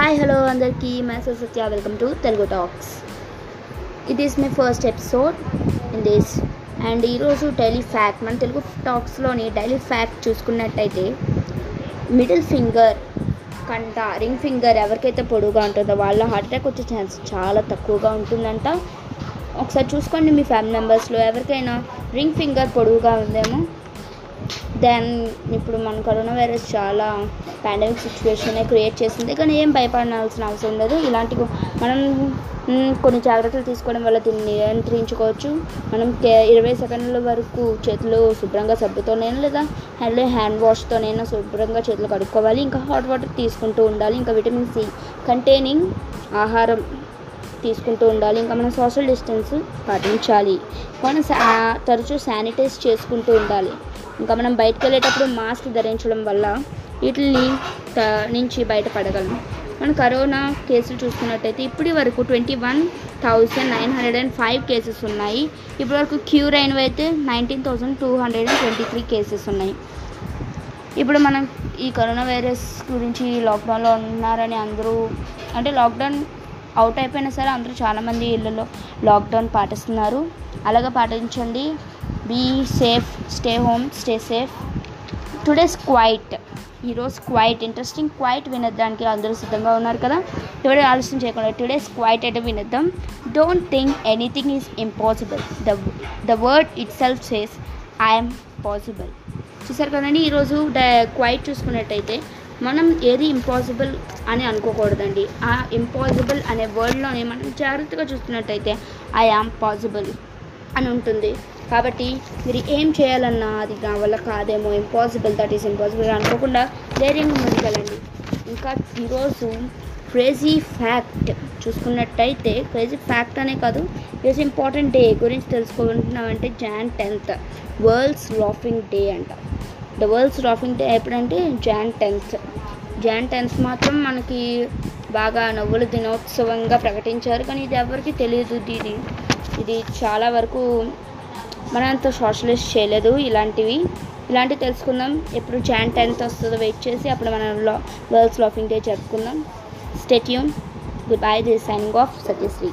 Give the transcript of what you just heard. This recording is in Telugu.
హాయ్ హలో అందరికీ. My Satya welcome to Telugu talks it is my first episode in this and ఈరోజు డైలీ ఫ్యాక్ట్ మన తెలుగు టాక్స్లోని డైలీ ఫ్యాక్ట్ చూసుకున్నట్టయితే మిడిల్ ఫింగర్ కంట రింగ్ ఫింగర్ ఎవరికైతే పొడుగా ఉంటుందో వాళ్ళ హార్ట్ అటాక్ వచ్చే ఛాన్స్ చాలా తక్కువగా ఉంటుందంట. ఒకసారి చూసుకోండి మీ ఫ్యామిలీ మెంబర్స్లో ఎవరికైనా రింగ్ ఫింగర్ పొడుగుగా ఉందేమో. దెన్ ఇప్పుడు మన కరోనా వైరస్ చాలా పాండమిక్ సిచ్యువేషన్ క్రియేట్ చేసింది. కానీ ఏం భయపడాల్సిన అవసరం లేదు. ఇలాంటి మనం కొన్ని జాగ్రత్తలు తీసుకోవడం వల్ల దీన్ని నియంత్రించుకోవచ్చు. మనం కే- ఇరవై సెకండ్ల వరకు చేతులు శుభ్రంగా సబ్బుతోనైనా లేదా హ్యాండ్ హ్యాండ్ వాష్తోనైనా శుభ్రంగా చేతులు కడుక్కోవాలి. ఇంకా హాట్ వాటర్ తీసుకుంటూ ఉండాలి. ఇంకా విటమిన్ సి కంటైనింగ్ ఆహారం తీసుకుంటూ ఉండాలి. ఇంకా మనం సోషల్ డిస్టెన్స్ పాటించాలి. మనం తరచూ శానిటైజ్ చేసుకుంటూ ఉండాలి. ఇంకా మనం బయటకు వెళ్ళేటప్పుడు మాస్క్ ధరించడం వల్ల వీటిని నుంచి బయటపడగలం. మన కరోనా కేసులు చూసుకున్నట్టయితే ఇప్పటి వరకు twenty one thousand nine hundred and five cases ఉన్నాయి. ఇప్పటి వరకు క్యూర్ అయినవి అయితే nineteen thousand two hundred and twenty three cases ఉన్నాయి. ఇప్పుడు మనం ఈ కరోనా వైరస్ గురించి లాక్డౌన్లో ఉన్నారని అందరూ అంటే లాక్డౌన్ అవుట్ అయిపోయినా సరే అందరూ చాలామంది ఇళ్ళలో లాక్డౌన్ పాటిస్తున్నారు. అలాగే పాటించండి. Be safe stay home stay safe today's quote ఈరోజు క్వైట్ ఇంట్రెస్టింగ్ క్వైట్ వినడానికి అందరూ సిద్ధంగా ఉన్నారు కదా? టుడే ఆలోచన చేయకుండా టుడేస్ క్వైట్ అయితే వినద్దాం. Don't think anything is impossible the the word itself says I'm possible చూసారు కదండి? ఈరోజు డ క్వైట్ చూసుకున్నట్టయితే మనం ఏది ఇంపాసిబుల్ అని అనుకోకూడదండి. ఆ ఇంపాసిబుల్ అనే వర్డ్లోనే మనం జాగ్రత్తగా చూస్తున్నట్టయితే ఐ ఆమ్ పాసిబుల్ అని ఉంటుంది. కాబట్టి మీరు ఏం చేయాలన్నా అది నా వల్ల కాదేమో ఇంపాసిబుల్ దట్ ఈస్ ఇంపాసిబుల్ అనుకోకుండా ధైర్యంగా ముందుకెళ్ళండి ఇంకా ఈరోజు క్రేజీ ఫ్యాక్ట్ చూసుకున్నట్టయితే క్రేజీ ఫ్యాక్ట్ అనే కాదు ఈరోజు ఇంపార్టెంట్ డే గురించి తెలుసుకుంటున్నామంటే Jan tenth world's laughing day అంట. ద వరల్డ్స్ లాఫింగ్ డే ఎప్పుడంటే జాన్ టెన్త్ జాన్ టెన్త్ మాత్రం మనకి బాగా నవ్వుల దినోత్సవంగా ప్రకటించారు కానీ ఇది ఎవరికి తెలియదు ఇది ఇది చాలా వరకు మనంత సోషలిస్ట్ చేయలేదు ఇలాంటివి. ఇలాంటివి తెలుసుకుందాం. ఎప్పుడు జాన్ టెన్త్ వస్తుందో వెయిట్ చేసి అప్పుడు మనం లా world's laughing day జరుపుకుందాం. Stay tuned good bye this signing off Satyasri